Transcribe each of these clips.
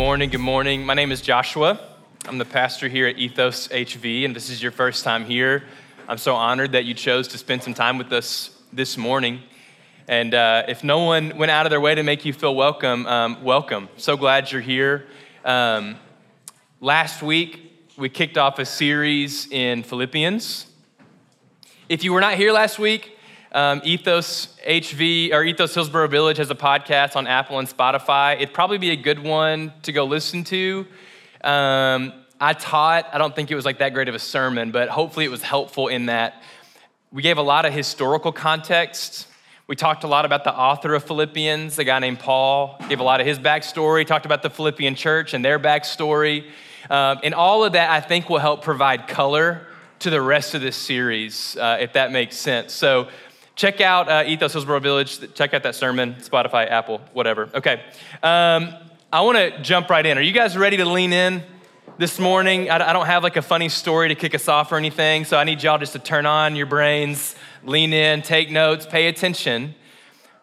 morning. Good morning. My name is Joshua. I'm the pastor here at Ethos HV, and this is your first time here. I'm so honored that you chose to spend some time with us this morning. And uh, if no one went out of their way to make you feel welcome, um, welcome. So glad you're here. Um, last week, we kicked off a series in Philippians. If you were not here last week, um, Ethos HV or Ethos Hillsboro Village has a podcast on Apple and Spotify. It'd probably be a good one to go listen to. Um, I taught, I don't think it was like that great of a sermon, but hopefully it was helpful in that we gave a lot of historical context. We talked a lot about the author of Philippians, a guy named Paul, gave a lot of his backstory, talked about the Philippian church and their backstory. Um, and all of that, I think, will help provide color to the rest of this series, uh, if that makes sense. So, check out uh, Ethos Hillsboro Village. Check out that sermon, Spotify, Apple, whatever. Okay. Um, I want to jump right in. Are you guys ready to lean in this morning? I don't have like a funny story to kick us off or anything, so I need y'all just to turn on your brains, lean in, take notes, pay attention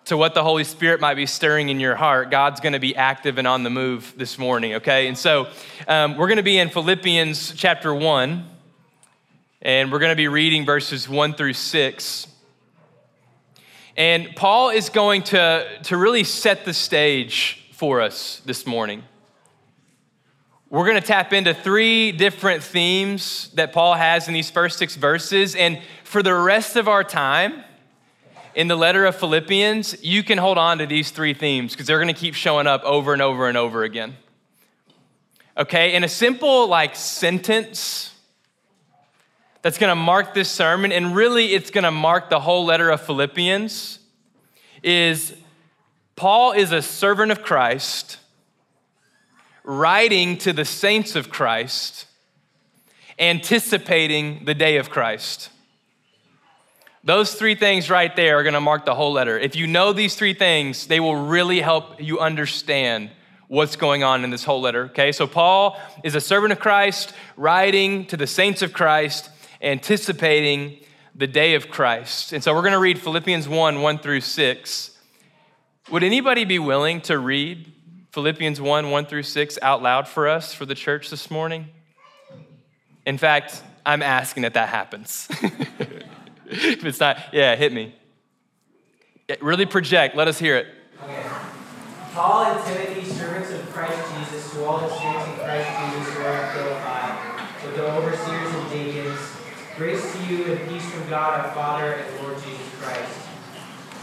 to what the Holy Spirit might be stirring in your heart. God's going to be active and on the move this morning, okay? And so um, we're going to be in Philippians chapter 1, and we're going to be reading verses 1 through 6. And Paul is going to, to really set the stage for us this morning. We're going to tap into three different themes that Paul has in these first six verses. And for the rest of our time in the letter of Philippians, you can hold on to these three themes because they're going to keep showing up over and over and over again. Okay, in a simple like sentence, that's going to mark this sermon, and really it's going to mark the whole letter of Philippians, is Paul is a servant of Christ writing to the saints of Christ, anticipating the day of Christ. Those three things right there are going to mark the whole letter. If you know these three things, they will really help you understand what's going on in this whole letter. Okay, so Paul is a servant of Christ, writing to the saints of Christ, anticipating the day of Christ. And so we're going to read Philippians 1 1 through 6. Would anybody be willing to read Philippians 1 1 through 6 out loud for us for the church this morning? In fact, I'm asking that that happens. if it's not, yeah, hit me. Really project, let us hear it. Okay. Paul and Timothy, servants of Christ Jesus, to all the saints in Christ Jesus who are at Philippi, with the overseers Grace to you and peace from God our Father and Lord Jesus Christ.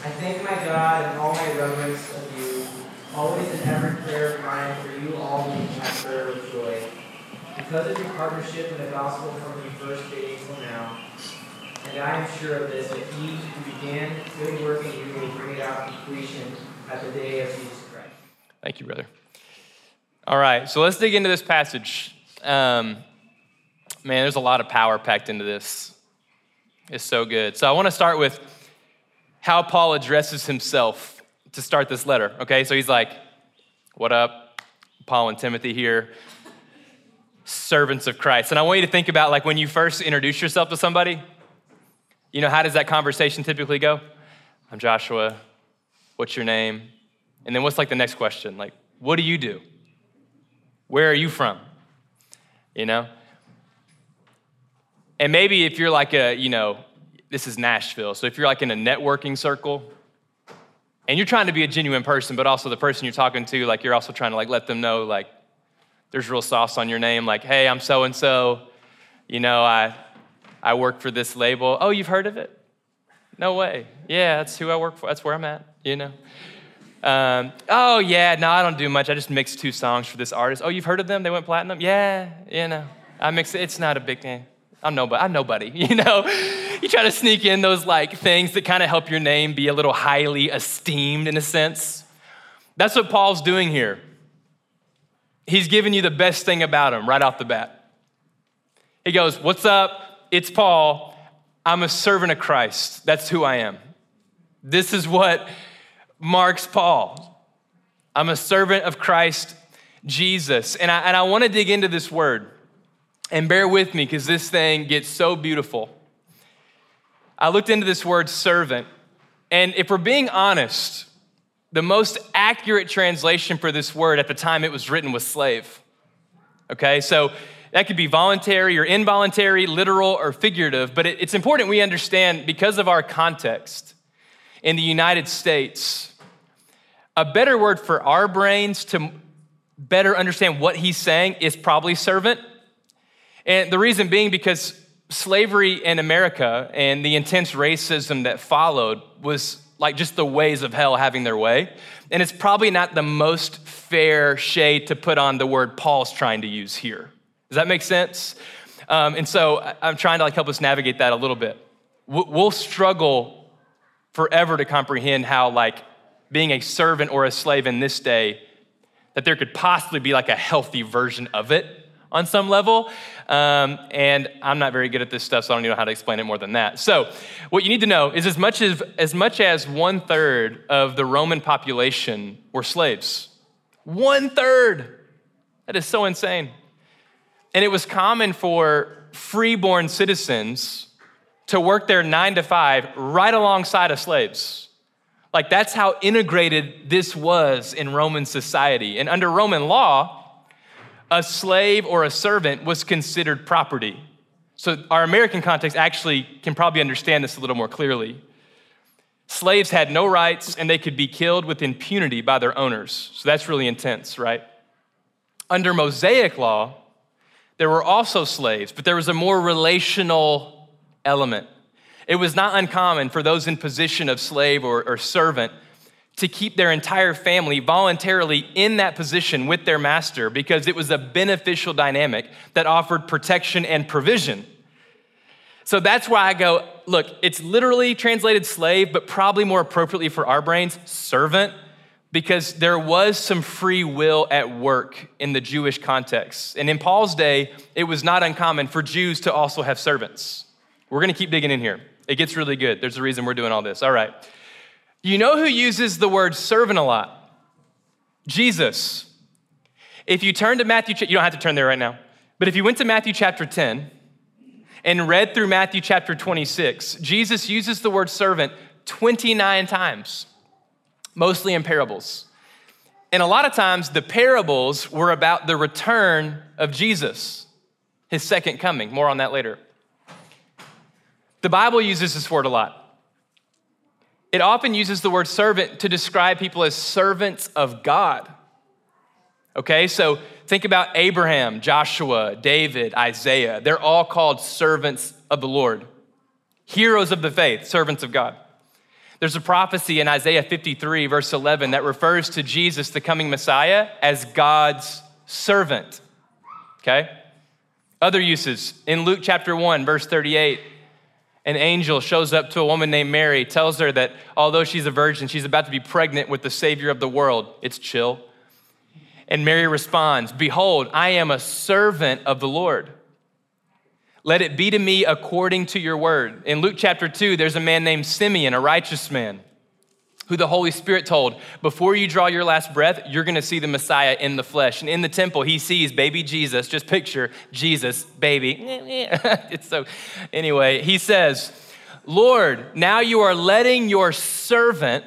I thank my God and all my reverence of you, always in every prayer of mine for you all making my prayer with joy. Because of your partnership in the gospel from the first day till now, and I am sure of this, that he who began good work in you will bring it out completion at the day of Jesus Christ. Thank you, brother. All right, so let's dig into this passage. Um, Man, there's a lot of power packed into this. It's so good. So I want to start with how Paul addresses himself to start this letter. Okay, so he's like, What up? Paul and Timothy here, servants of Christ. And I want you to think about like when you first introduce yourself to somebody, you know, how does that conversation typically go? I'm Joshua. What's your name? And then what's like the next question? Like, what do you do? Where are you from? You know? And maybe if you're like a, you know, this is Nashville. So if you're like in a networking circle and you're trying to be a genuine person, but also the person you're talking to, like you're also trying to like let them know like there's real sauce on your name, like, hey, I'm so and so, you know, I I work for this label. Oh, you've heard of it? No way. Yeah, that's who I work for. That's where I'm at, you know. Um, oh yeah, no, I don't do much. I just mixed two songs for this artist. Oh, you've heard of them? They went platinum? Yeah, you know. I mix it. it's not a big thing. I'm nobody. I'm nobody. You know, you try to sneak in those like things that kind of help your name be a little highly esteemed in a sense. That's what Paul's doing here. He's giving you the best thing about him right off the bat. He goes, "What's up? It's Paul. I'm a servant of Christ. That's who I am. This is what marks Paul. I'm a servant of Christ Jesus. And I, and I want to dig into this word. And bear with me because this thing gets so beautiful. I looked into this word servant, and if we're being honest, the most accurate translation for this word at the time it was written was slave. Okay, so that could be voluntary or involuntary, literal or figurative, but it's important we understand because of our context in the United States, a better word for our brains to better understand what he's saying is probably servant. And the reason being because slavery in America and the intense racism that followed was like just the ways of hell having their way. And it's probably not the most fair shade to put on the word Paul's trying to use here. Does that make sense? Um, and so I'm trying to like help us navigate that a little bit. We'll struggle forever to comprehend how like being a servant or a slave in this day, that there could possibly be like a healthy version of it on some level. Um, and I'm not very good at this stuff, so I don't know how to explain it more than that. So, what you need to know is as much as, as, much as one third of the Roman population were slaves. One third. That is so insane. And it was common for freeborn citizens to work their nine to five right alongside of slaves. Like, that's how integrated this was in Roman society. And under Roman law, a slave or a servant was considered property. So, our American context actually can probably understand this a little more clearly. Slaves had no rights and they could be killed with impunity by their owners. So, that's really intense, right? Under Mosaic law, there were also slaves, but there was a more relational element. It was not uncommon for those in position of slave or, or servant to keep their entire family voluntarily in that position with their master because it was a beneficial dynamic that offered protection and provision. So that's why I go, look, it's literally translated slave, but probably more appropriately for our brains, servant, because there was some free will at work in the Jewish context. And in Paul's day, it was not uncommon for Jews to also have servants. We're gonna keep digging in here. It gets really good. There's a reason we're doing all this. All right. You know who uses the word servant a lot? Jesus. If you turn to Matthew, you don't have to turn there right now, but if you went to Matthew chapter 10 and read through Matthew chapter 26, Jesus uses the word servant 29 times, mostly in parables. And a lot of times the parables were about the return of Jesus, his second coming. More on that later. The Bible uses this word a lot. It often uses the word servant to describe people as servants of God. Okay, so think about Abraham, Joshua, David, Isaiah. They're all called servants of the Lord, heroes of the faith, servants of God. There's a prophecy in Isaiah 53, verse 11, that refers to Jesus, the coming Messiah, as God's servant. Okay? Other uses in Luke chapter 1, verse 38, an angel shows up to a woman named Mary, tells her that although she's a virgin, she's about to be pregnant with the Savior of the world. It's chill. And Mary responds, Behold, I am a servant of the Lord. Let it be to me according to your word. In Luke chapter 2, there's a man named Simeon, a righteous man who the Holy Spirit told, before you draw your last breath, you're gonna see the Messiah in the flesh. And in the temple, he sees baby Jesus. Just picture Jesus, baby. it's so, anyway, he says, Lord, now you are letting your servant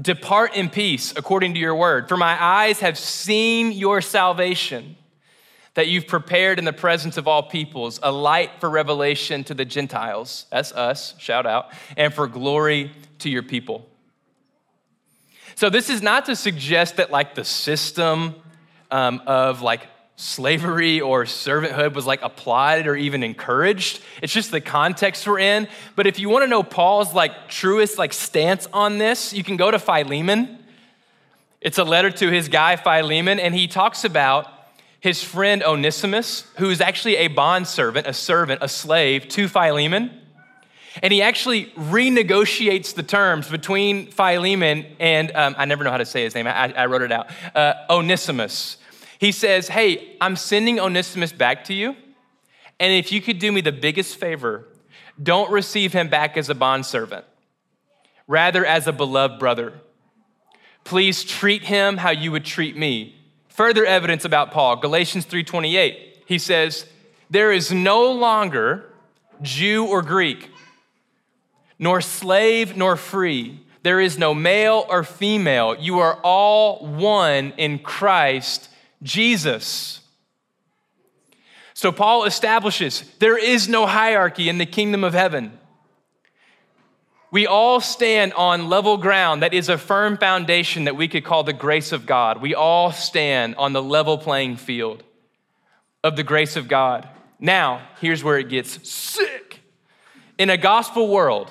depart in peace according to your word. For my eyes have seen your salvation that you've prepared in the presence of all peoples, a light for revelation to the Gentiles. That's us, shout out, and for glory to your people. So this is not to suggest that like the system um, of like slavery or servanthood was like applied or even encouraged. It's just the context we're in. But if you want to know Paul's like truest like stance on this, you can go to Philemon. It's a letter to his guy Philemon, and he talks about his friend Onesimus, who is actually a bond servant, a servant, a slave to Philemon. And he actually renegotiates the terms between Philemon and, um, I never know how to say his name, I, I wrote it out, uh, Onesimus. He says, Hey, I'm sending Onesimus back to you. And if you could do me the biggest favor, don't receive him back as a bondservant, rather as a beloved brother. Please treat him how you would treat me. Further evidence about Paul, Galatians 3:28. He says, "There is no longer Jew or Greek, nor slave nor free. There is no male or female. You are all one in Christ Jesus. So Paul establishes there is no hierarchy in the kingdom of heaven. We all stand on level ground that is a firm foundation that we could call the grace of God. We all stand on the level playing field of the grace of God. Now, here's where it gets sick. In a gospel world,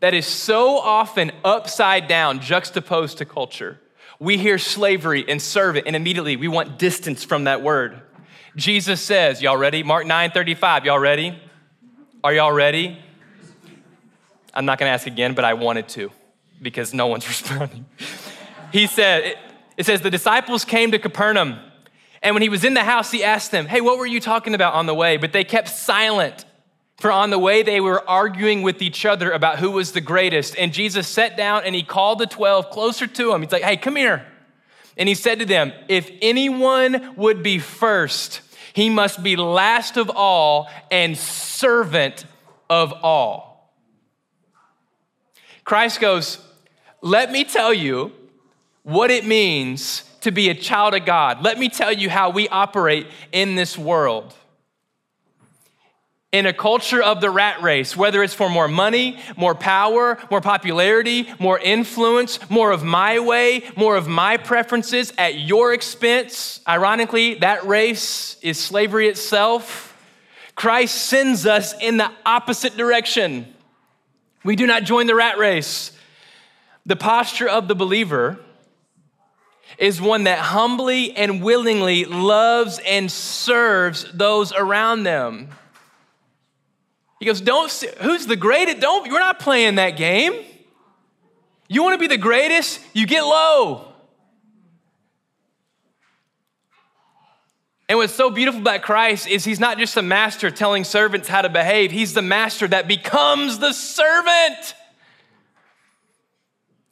that is so often upside down, juxtaposed to culture. We hear slavery and servant, and immediately we want distance from that word. Jesus says, Y'all ready? Mark 9 35, y'all ready? Are y'all ready? I'm not gonna ask again, but I wanted to because no one's responding. He said, it, it says, the disciples came to Capernaum, and when he was in the house, he asked them, Hey, what were you talking about on the way? But they kept silent. For on the way, they were arguing with each other about who was the greatest. And Jesus sat down and he called the 12 closer to him. He's like, hey, come here. And he said to them, If anyone would be first, he must be last of all and servant of all. Christ goes, Let me tell you what it means to be a child of God. Let me tell you how we operate in this world in a culture of the rat race, whether it's for more money, more power, more popularity, more influence, more of my way, more of my preferences at your expense. Ironically, that race is slavery itself. Christ sends us in the opposite direction. We do not join the rat race. The posture of the believer is one that humbly and willingly loves and serves those around them. He goes, Don't, who's the greatest? Don't, you're not playing that game. You want to be the greatest? You get low. And what's so beautiful about Christ is he's not just a master telling servants how to behave, he's the master that becomes the servant.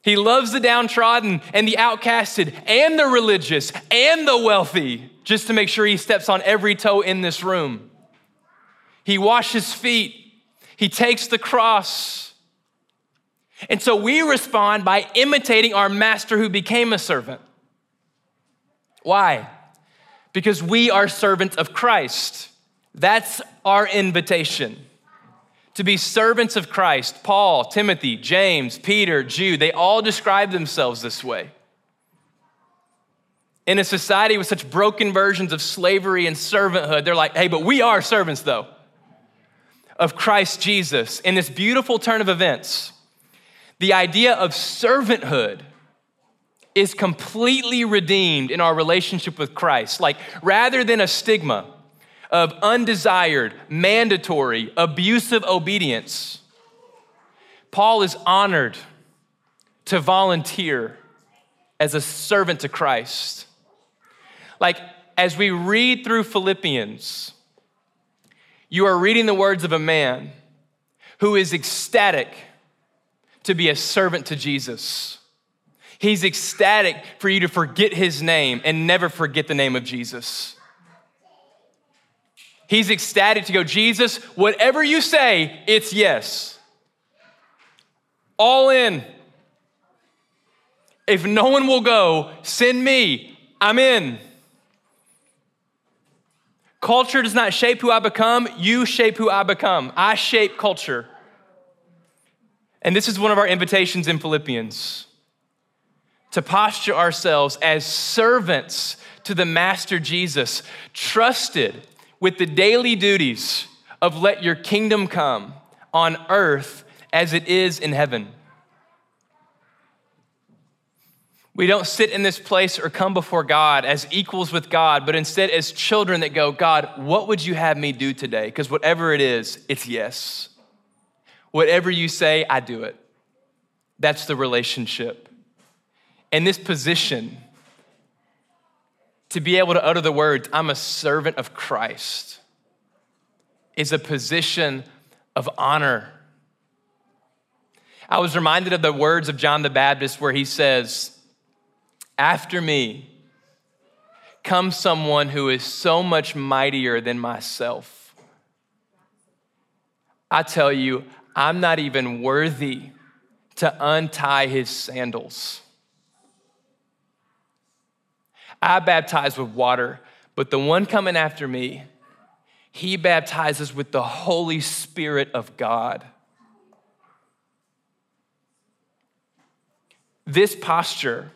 He loves the downtrodden and the outcasted and the religious and the wealthy just to make sure he steps on every toe in this room. He washes feet. He takes the cross. And so we respond by imitating our master who became a servant. Why? Because we are servants of Christ. That's our invitation. To be servants of Christ. Paul, Timothy, James, Peter, Jude, they all describe themselves this way. In a society with such broken versions of slavery and servanthood, they're like, hey, but we are servants though of Christ Jesus in this beautiful turn of events, the idea of servanthood is completely redeemed in our relationship with Christ. Like, rather than a stigma of undesired, mandatory, abusive obedience, Paul is honored to volunteer as a servant to Christ. Like, as we read through Philippians, you are reading the words of a man who is ecstatic to be a servant to Jesus. He's ecstatic for you to forget his name and never forget the name of Jesus. He's ecstatic to go, Jesus, whatever you say, it's yes. All in. If no one will go, send me. I'm in. Culture does not shape who I become, you shape who I become. I shape culture. And this is one of our invitations in Philippians to posture ourselves as servants to the Master Jesus, trusted with the daily duties of let your kingdom come on earth as it is in heaven. We don't sit in this place or come before God as equals with God, but instead as children that go, God, what would you have me do today? Because whatever it is, it's yes. Whatever you say, I do it. That's the relationship. And this position, to be able to utter the words, I'm a servant of Christ, is a position of honor. I was reminded of the words of John the Baptist where he says, after me comes someone who is so much mightier than myself. I tell you, I'm not even worthy to untie his sandals. I baptize with water, but the one coming after me, he baptizes with the Holy Spirit of God. This posture,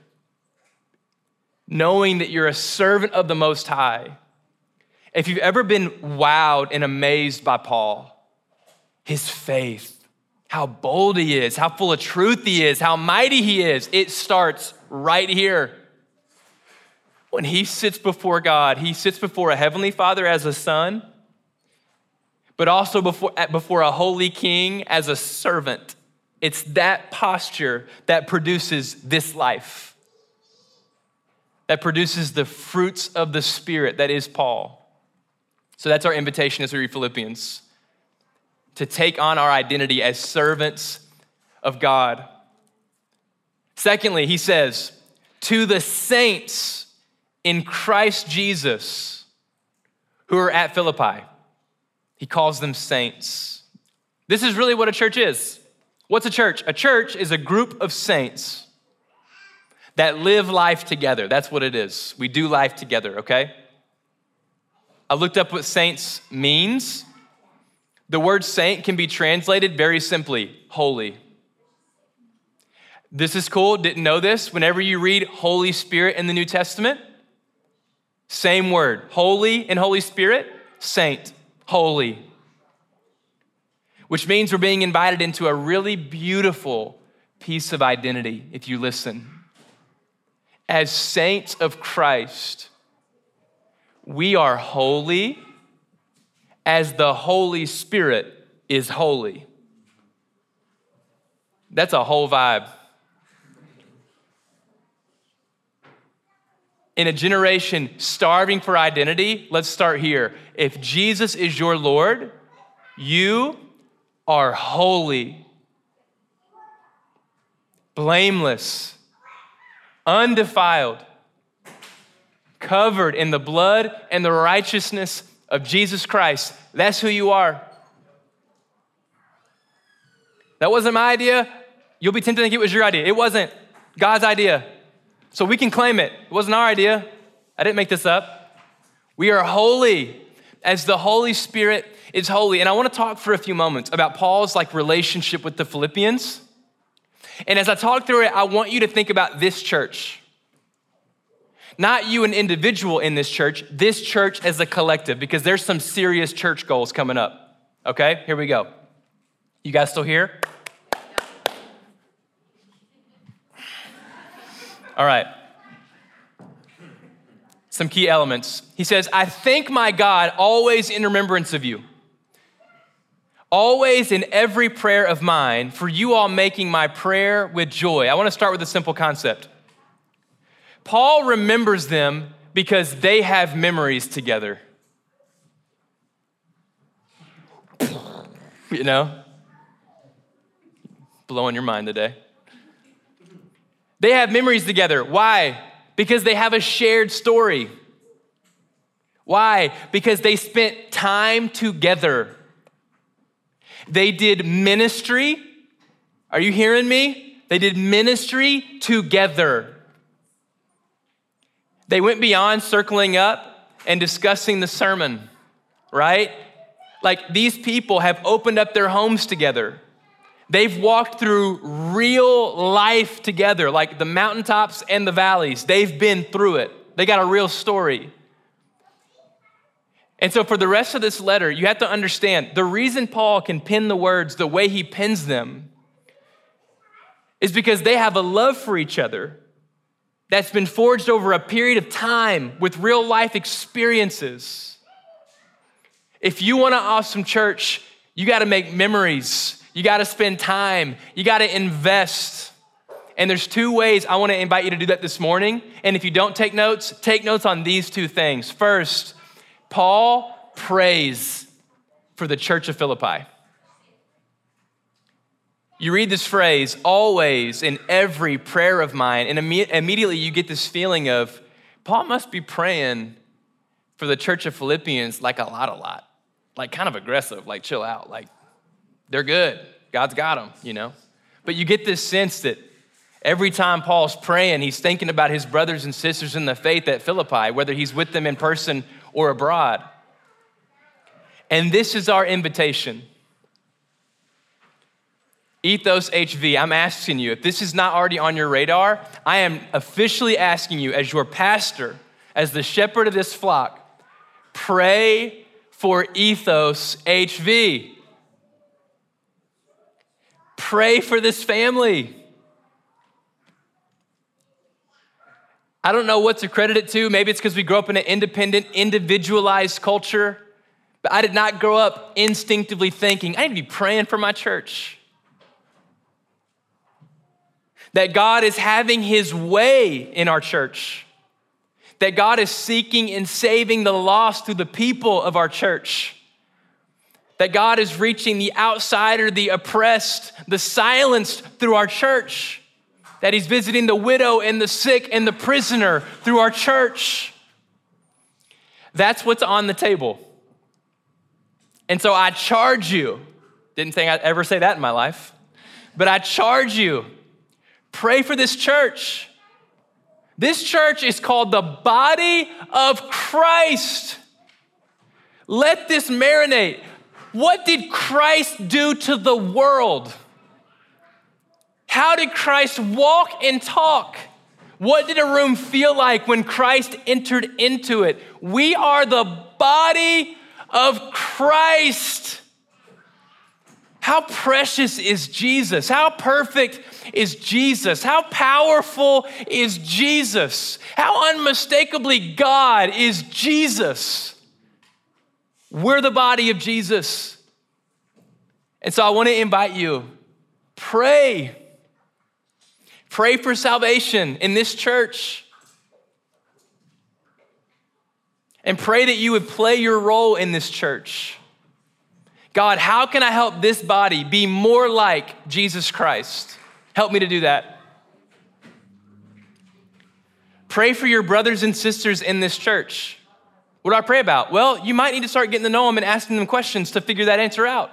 knowing that you're a servant of the Most High, if you've ever been wowed and amazed by Paul, his faith, how bold he is, how full of truth he is, how mighty he is, it starts right here. When he sits before God, he sits before a heavenly father as a son, but also before, before a holy king as a servant. It's that posture that produces this life, that produces the fruits of the Spirit that is Paul. So that's our invitation as we read Philippians to take on our identity as servants of God. Secondly, he says, to the saints in Christ Jesus who are at Philippi. He calls them saints. This is really what a church is. What's a church? A church is a group of saints that live life together. That's what it is. We do life together, okay? I looked up what saints means. The word saint can be translated very simply holy. This is cool, didn't know this. Whenever you read Holy Spirit in the New Testament, same word, holy and Holy Spirit, saint, holy. Which means we're being invited into a really beautiful piece of identity if you listen. As saints of Christ, we are holy as the Holy Spirit is holy. That's a whole vibe. In a generation starving for identity, let's start here. If Jesus is your Lord, you are holy, blameless, undefiled, covered in the blood and the righteousness of Jesus Christ. That's who you are. That wasn't my idea. You'll be tempted to think it was your idea. It wasn't God's idea. So we can claim it. It wasn't our idea. I didn't make this up. We are holy as the Holy Spirit is holy. And I want to talk for a few moments about Paul's like relationship with the Philippians. And as I talk through it, I want you to think about this church. Not you, an individual in this church, this church as a collective, because there's some serious church goals coming up. Okay, here we go. You guys still here? All right. Some key elements. He says, I thank my God always in remembrance of you. Always in every prayer of mine, for you all making my prayer with joy. I want to start with a simple concept. Paul remembers them because they have memories together. You know? Blowing your mind today. They have memories together. Why? Because they have a shared story. Why? Because they spent time together. They did ministry. Are you hearing me? They did ministry together. They went beyond circling up and discussing the sermon, right? Like these people have opened up their homes together. They've walked through real life together, like the mountaintops and the valleys. They've been through it. They got a real story. And so, for the rest of this letter, you have to understand the reason Paul can pin the words the way he pins them is because they have a love for each other that's been forged over a period of time with real life experiences. If you want an awesome church, you got to make memories. You got to spend time. You got to invest. And there's two ways I want to invite you to do that this morning. And if you don't take notes, take notes on these two things. First, Paul prays for the church of Philippi. You read this phrase, always in every prayer of mine, and imme- immediately you get this feeling of, Paul must be praying for the church of Philippians like a lot, a lot. Like kind of aggressive, like chill out, like they're good. God's got them, you know? But you get this sense that every time Paul's praying, he's thinking about his brothers and sisters in the faith at Philippi, whether he's with them in person or abroad. And this is our invitation. Ethos HV, I'm asking you, if this is not already on your radar, I am officially asking you, as your pastor, as the shepherd of this flock, pray for Ethos HV. Pray for this family. I don't know what to credit it to. Maybe it's because we grew up in an independent, individualized culture. But I did not grow up instinctively thinking, I need to be praying for my church. That God is having his way in our church. That God is seeking and saving the lost through the people of our church. That God is reaching the outsider, the oppressed, the silenced through our church. That he's visiting the widow and the sick and the prisoner through our church. That's what's on the table. And so I charge you, didn't think I'd ever say that in my life, but I charge you, pray for this church. This church is called the body of Christ. Let this marinate. What did Christ do to the world? How did Christ walk and talk? What did a room feel like when Christ entered into it? We are the body of Christ. How precious is Jesus? How perfect is Jesus? How powerful is Jesus? How unmistakably God is Jesus? We're the body of Jesus. And so I want to invite you pray. Pray for salvation in this church. and pray that you would play your role in this church. God, how can I help this body be more like Jesus Christ? Help me to do that. Pray for your brothers and sisters in this church. What do I pray about? Well, you might need to start getting to know them and asking them questions to figure that answer out.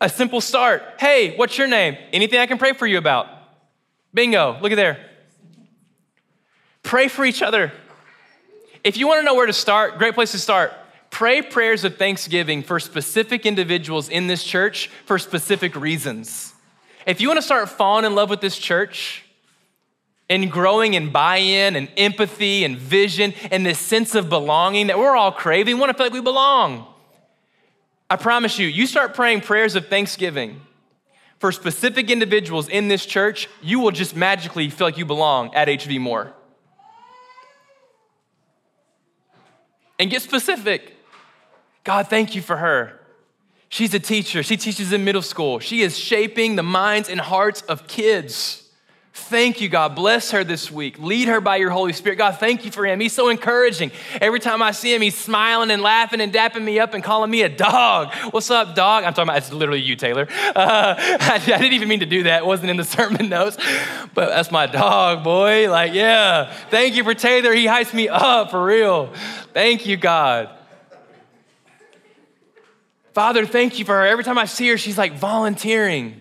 A simple start. Hey, what's your name? Anything I can pray for you about? Bingo, look at there. Pray for each other. If you want to know where to start, great place to start. Pray prayers of thanksgiving for specific individuals in this church for specific reasons. If you want to start falling in love with this church and growing in buy in and empathy and vision and this sense of belonging that we're all craving, we want to feel like we belong. I promise you, you start praying prayers of thanksgiving for specific individuals in this church, you will just magically feel like you belong at HV Moore. and get specific. God, thank you for her. She's a teacher. She teaches in middle school. She is shaping the minds and hearts of kids. Thank you, God. Bless her this week. Lead her by your Holy Spirit. God, thank you for him. He's so encouraging. Every time I see him, he's smiling and laughing and dapping me up and calling me a dog. What's up, dog? I'm talking about, it's literally you, Taylor. Uh, I, I, didn't even mean to do that. It wasn't in the sermon notes, but that's my dog, boy. Like, yeah. Thank you for Taylor. He hypes me up for real. Thank you, God. Father, thank you for her. Every time I see her, she's like volunteering.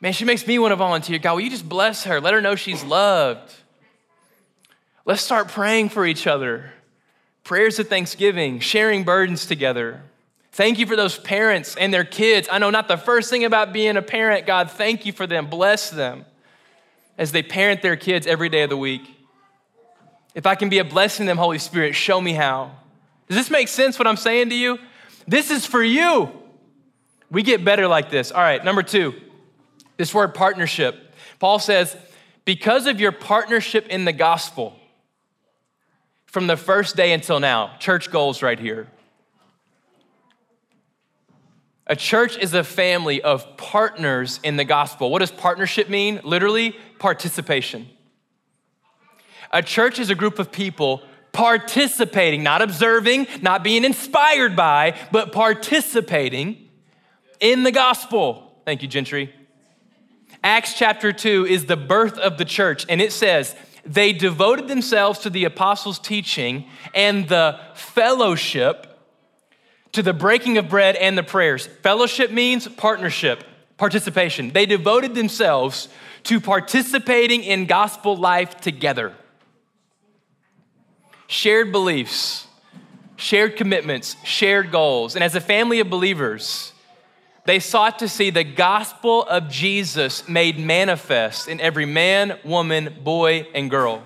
Man, she makes me want to volunteer. God, will you just bless her? Let her know she's loved. Let's start praying for each other. Prayers of thanksgiving, sharing burdens together. Thank you for those parents and their kids. I know not the first thing about being a parent, God, thank you for them. Bless them as they parent their kids every day of the week. If I can be a blessing to them, Holy Spirit, show me how. Does this make sense what I'm saying to you? This is for you. We get better like this. All right, number two. This word partnership. Paul says, because of your partnership in the gospel from the first day until now, church goals right here. A church is a family of partners in the gospel. What does partnership mean? Literally, participation. A church is a group of people participating, not observing, not being inspired by, but participating in the gospel. Thank you, Gentry. Acts chapter 2 is the birth of the church, and it says, they devoted themselves to the apostles' teaching and the fellowship, to the breaking of bread and the prayers. Fellowship means partnership. participation. They devoted themselves to participating in gospel life together. Shared beliefs, shared commitments, shared goals. And as a family of believers, they sought to see the gospel of Jesus made manifest in every man, woman, boy, and girl.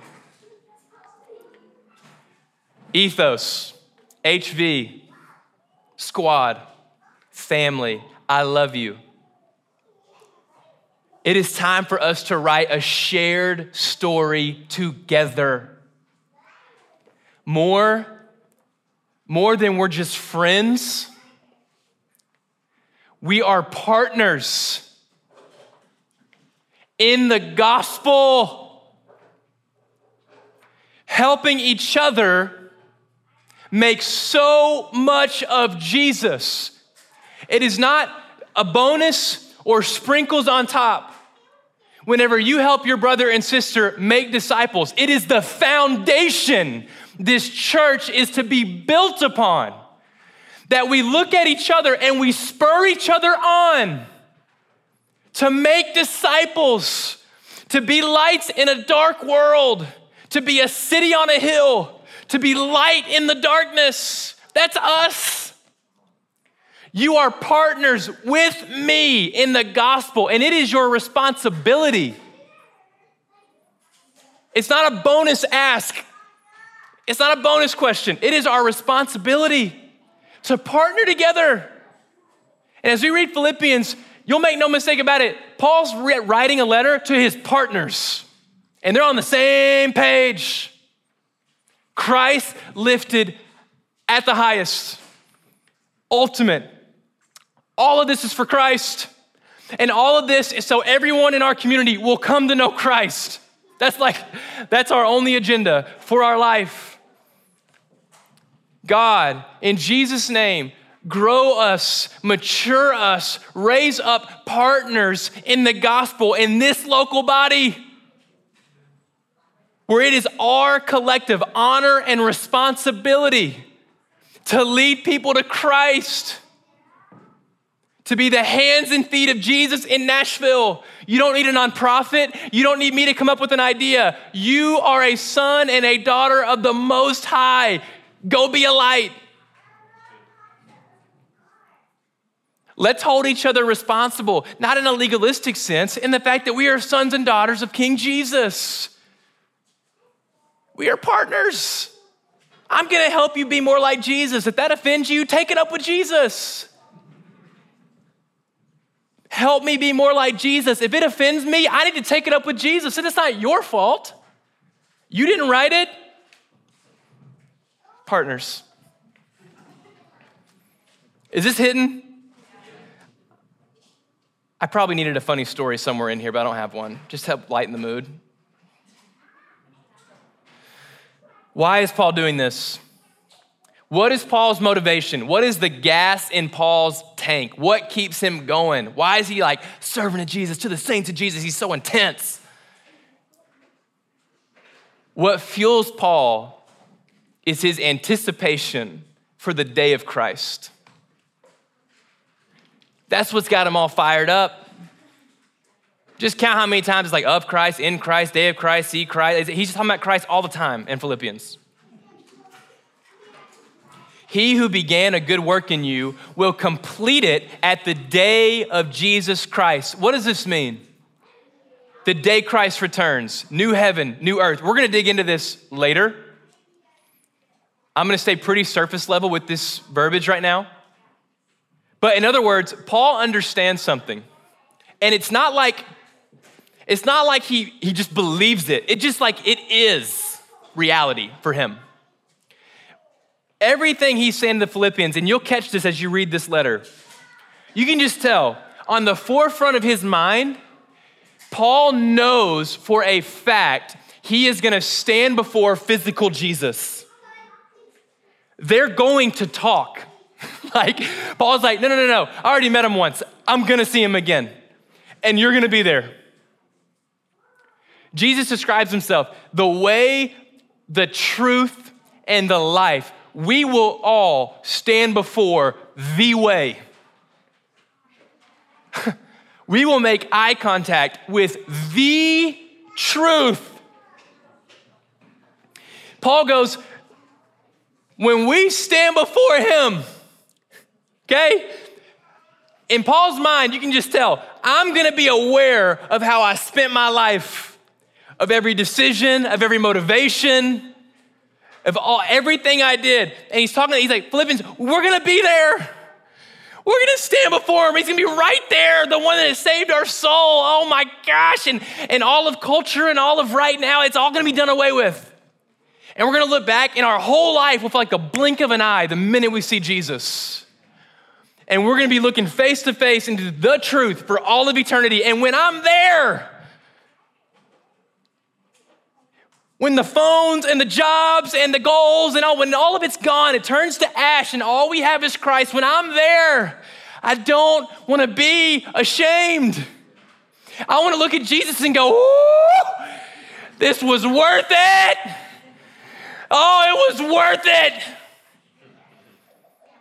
Ethos, HV, squad, family, I love you. It is time for us to write a shared story together. More, more than we're just friends, we are partners in the gospel, helping each other make so much of Jesus. It is not a bonus or sprinkles on top. Whenever you help your brother and sister make disciples, it is the foundation this church is to be built upon. That we look at each other and we spur each other on to make disciples, to be lights in a dark world, to be a city on a hill, to be light in the darkness. That's us. You are partners with me in the gospel, and it is your responsibility. It's not a bonus ask, it's not a bonus question. It is our responsibility to partner together. And as we read Philippians, you'll make no mistake about it. Paul's writing a letter to his partners, and they're on the same page. Christ lifted at the highest, ultimate. All of this is for Christ. And all of this is so everyone in our community will come to know Christ. That's like, that's our only agenda for our life. God, in Jesus' name, grow us, mature us, raise up partners in the gospel in this local body where it is our collective honor and responsibility to lead people to Christ, to be the hands and feet of Jesus in Nashville. You don't need a nonprofit. You don't need me to come up with an idea. You are a son and a daughter of the Most High. Go be a light. Let's hold each other responsible, not in a legalistic sense, in the fact that we are sons and daughters of King Jesus. We are partners. I'm gonna help you be more like Jesus. If that offends you, take it up with Jesus. Help me be more like Jesus. If it offends me, I need to take it up with Jesus. And it's not your fault. You didn't write it. Partners. Is this hidden? I probably needed a funny story somewhere in here, but I don't have one. Just help lighten the mood. Why is Paul doing this? What is Paul's motivation? What is the gas in Paul's tank? What keeps him going? Why is he like serving to Jesus, to the saints of Jesus? He's so intense. What fuels Paul is his anticipation for the day of Christ. That's what's got him all fired up. Just count how many times it's like of Christ, in Christ, day of Christ, see Christ. He's just talking about Christ all the time in Philippians. He who began a good work in you will complete it at the day of Jesus Christ. What does this mean? The day Christ returns, new heaven, new earth. We're gonna dig into this later. I'm gonna stay pretty surface level with this verbiage right now. But in other words, Paul understands something. And it's not like it's not like he, he just believes it, it just like it is reality for him. Everything he's saying to the Philippians, and you'll catch this as you read this letter, you can just tell on the forefront of his mind, Paul knows for a fact he is gonna stand before physical Jesus. They're going to talk. like, Paul's like, no, no, no, no. I already met him once. I'm gonna see him again. And you're gonna be there. Jesus describes himself the way, the truth, and the life. We will all stand before the way. we will make eye contact with the truth. Paul goes, when we stand before him, okay? In Paul's mind, you can just tell, I'm gonna be aware of how I spent my life, of every decision, of every motivation, of all everything I did. And he's talking, he's like, Philippians, we're gonna be there. We're gonna stand before him. He's gonna be right there, the one that has saved our soul. Oh my gosh. And, and all of culture and all of right now, it's all gonna be done away with. And we're gonna look back in our whole life with like a blink of an eye the minute we see Jesus. And we're gonna be looking face to face into the truth for all of eternity. And when I'm there, when the phones and the jobs and the goals and all, when all of it's gone, it turns to ash and all we have is Christ. When I'm there, I don't want to be ashamed. I want to look at Jesus and go, this was worth it. Oh, it was worth it.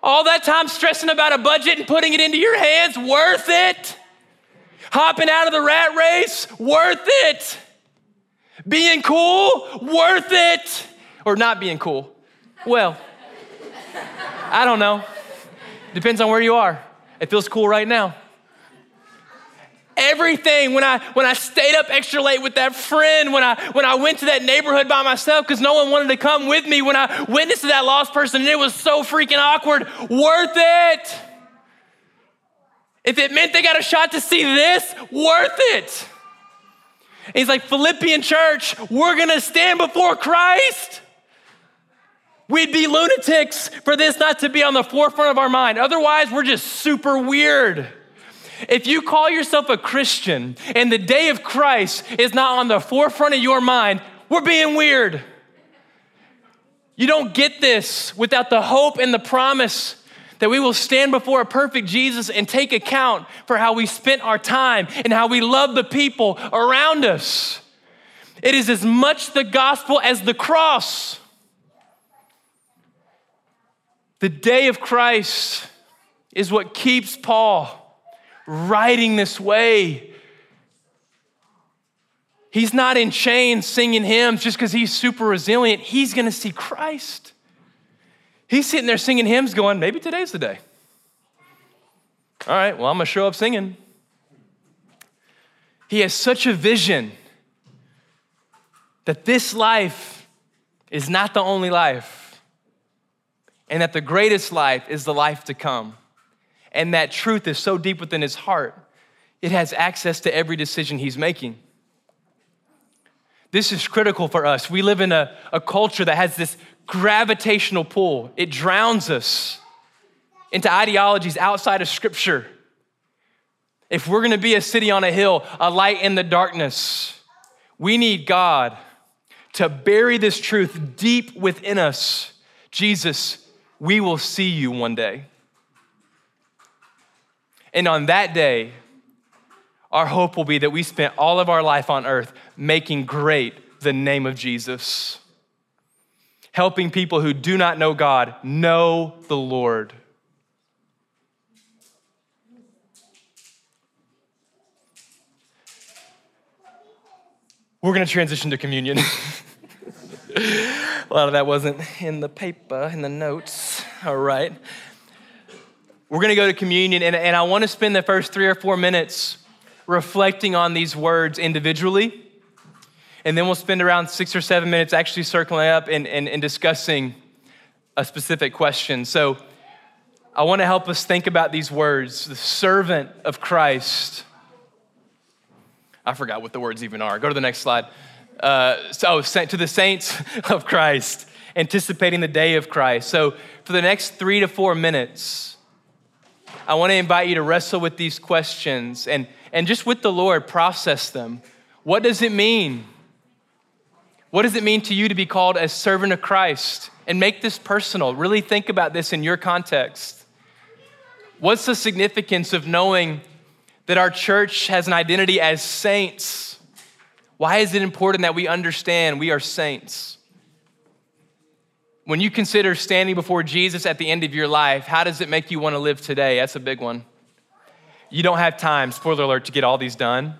All that time stressing about a budget and putting it into your hands, worth it. Hopping out of the rat race, worth it. Being cool, worth it. Or not being cool. Well, I don't know. Depends on where you are. It feels cool right now. Everything when I when I stayed up extra late with that friend, when I when I went to that neighborhood by myself because no one wanted to come with me, when I witnessed that lost person and it was so freaking awkward, worth it. If it meant they got a shot to see this, worth it. And he's like, Philippian church, we're gonna stand before Christ. We'd be lunatics for this not to be on the forefront of our mind. Otherwise, we're just super weird. If you call yourself a Christian and the day of Christ is not on the forefront of your mind, we're being weird. You don't get this without the hope and the promise that we will stand before a perfect Jesus and take account for how we spent our time and how we love the people around us. It is as much the gospel as the cross. The day of Christ is what keeps Paul writing this way. He's not in chains singing hymns just because he's super resilient. He's going to see Christ. He's sitting there singing hymns, going, maybe today's the day. All right, well, I'm going to show up singing. He has such a vision that this life is not the only life, and that the greatest life is the life to come. And that truth is so deep within his heart, it has access to every decision he's making. This is critical for us. We live in a, a culture that has this gravitational pull, it drowns us into ideologies outside of Scripture. If we're gonna be a city on a hill, a light in the darkness, we need God to bury this truth deep within us. Jesus, we will see you one day. And on that day, our hope will be that we spent all of our life on earth making great the name of Jesus, helping people who do not know God know the Lord. We're going to transition to communion. A lot of that wasn't in the paper, in the notes. All right. We're going to go to communion, and, and I want to spend the first three or four minutes reflecting on these words individually. And then we'll spend around six or seven minutes actually circling up and, and, and discussing a specific question. So I want to help us think about these words the servant of Christ. I forgot what the words even are. Go to the next slide. Uh, so, to the saints of Christ, anticipating the day of Christ. So, for the next three to four minutes, I want to invite you to wrestle with these questions and, and just with the Lord, process them. What does it mean? What does it mean to you to be called as servant of Christ? And make this personal. Really think about this in your context. What's the significance of knowing that our church has an identity as saints? Why is it important that we understand we are saints? When you consider standing before Jesus at the end of your life, how does it make you want to live today? That's a big one. you don't have time, spoiler alert, to get all these done.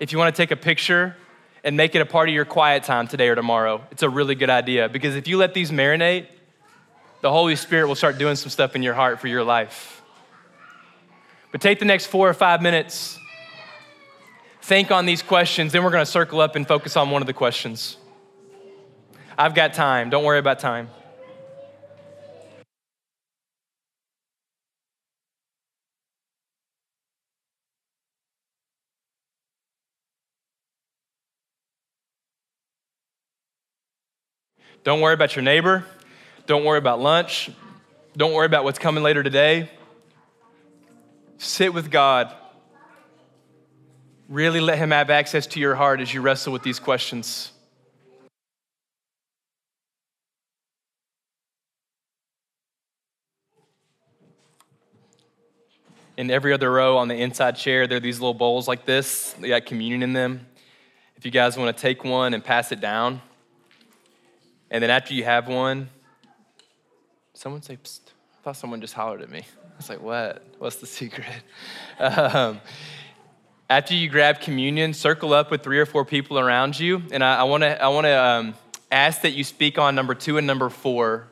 If you want to take a picture and make it a part of your quiet time today or tomorrow, it's a really good idea because if you let these marinate, the Holy Spirit will start doing some stuff in your heart for your life. But take the next four or five minutes, think on these questions, then we're going to circle up and focus on one of the questions. I've got time. Don't worry about time. Don't worry about your neighbor. Don't worry about lunch. Don't worry about what's coming later today. Sit with God. Really let Him have access to your heart as you wrestle with these questions. In every other row on the inside chair, there are these little bowls like this. They got communion in them. If you guys want to take one and pass it down, and then after you have one, someone say, Psst. I thought someone just hollered at me. I was like, what? What's the secret? Um, after you grab communion, circle up with three or four people around you. And I, I want to I wanna, um, ask that you speak on number two and number four.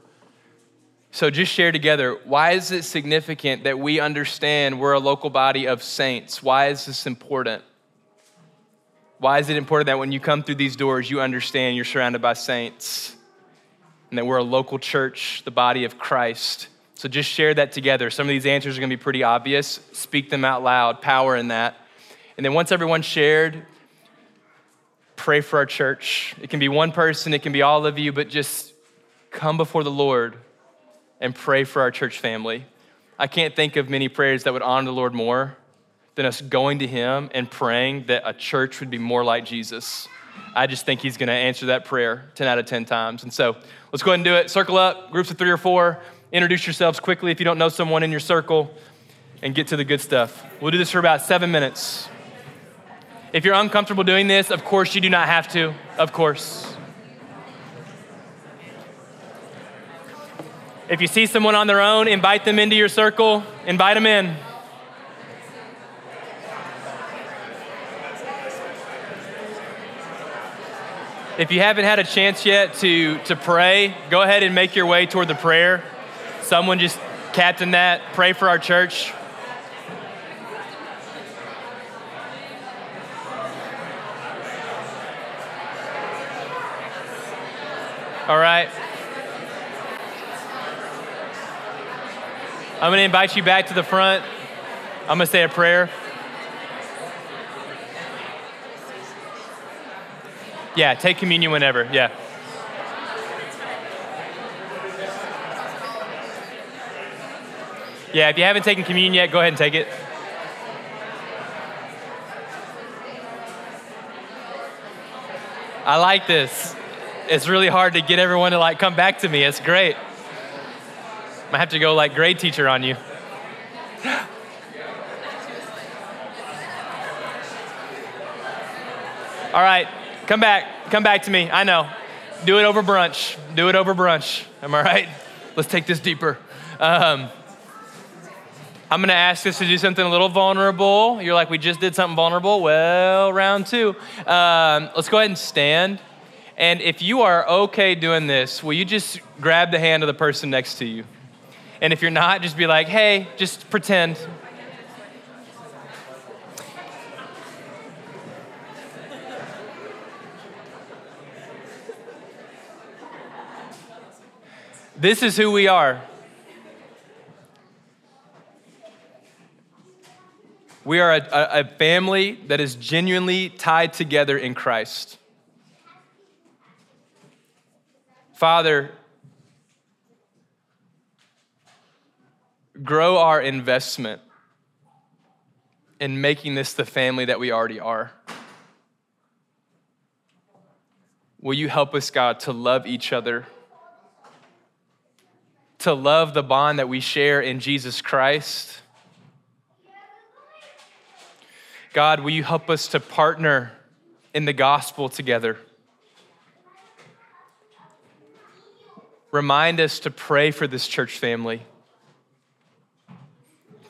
So just share together why is it significant that we understand we're a local body of saints? Why is this important? Why is it important that when you come through these doors, you understand you're surrounded by saints? and that we're a local church, the body of Christ. So just share that together. Some of these answers are going to be pretty obvious. Speak them out loud, power in that. And then once everyone's shared, pray for our church. It can be one person, it can be all of you, but just come before the Lord and pray for our church family. I can't think of many prayers that would honor the Lord more than us going to Him and praying that a church would be more like Jesus. I just think He's going to answer that prayer 10 out of 10 times. And so let's go ahead and do it. Circle up, groups of three or four. Introduce yourselves quickly if you don't know someone in your circle and get to the good stuff. We'll do this for about seven minutes. If you're uncomfortable doing this, of course you do not have to. Of course. If you see someone on their own, invite them into your circle, invite them in. If you haven't had a chance yet to, to pray, go ahead and make your way toward the prayer. Someone just captain that. Pray for our church. All right. I'm going to invite you back to the front. I'm going to say a prayer. Yeah, take communion whenever. Yeah. Yeah, if you haven't taken communion yet, go ahead and take it. I like this. It's really hard to get everyone to like come back to me. It's great. I have to go like grade teacher on you. All right, Come back. Come back to me. I know. Do it over brunch. Do it over brunch. Am I right? Let's take this deeper. Um, I'm going to ask us to do something a little vulnerable. You're like, we just did something vulnerable. Well, round two. Um, let's go ahead and stand. And if you are okay doing this, will you just grab the hand of the person next to you? And if you're not, just be like, hey, just pretend. This is who we are. We are a, a, family that is genuinely tied together in Christ. Father, grow our investment in making this the family that we already are. Will you help us, God, to love each other? to love the bond that we share in Jesus Christ. God, will you help us to partner in the gospel together? Remind us to pray for this church family.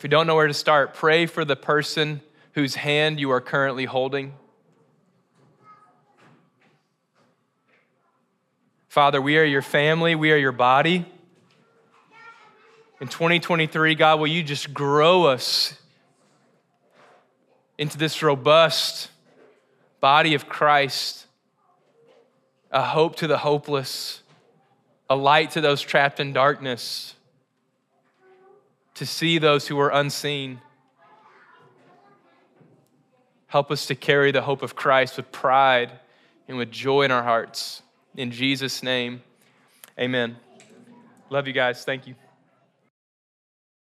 If you don't know where to start, pray for the person whose hand you are currently holding. Father, we are your family, we are your body. In 2023, God, will you just grow us into this robust body of Christ, a hope to the hopeless, a light to those trapped in darkness, to see those who are unseen. Help us to carry the hope of Christ with pride and with joy in our hearts. In Jesus' name, amen. Love you guys. Thank you.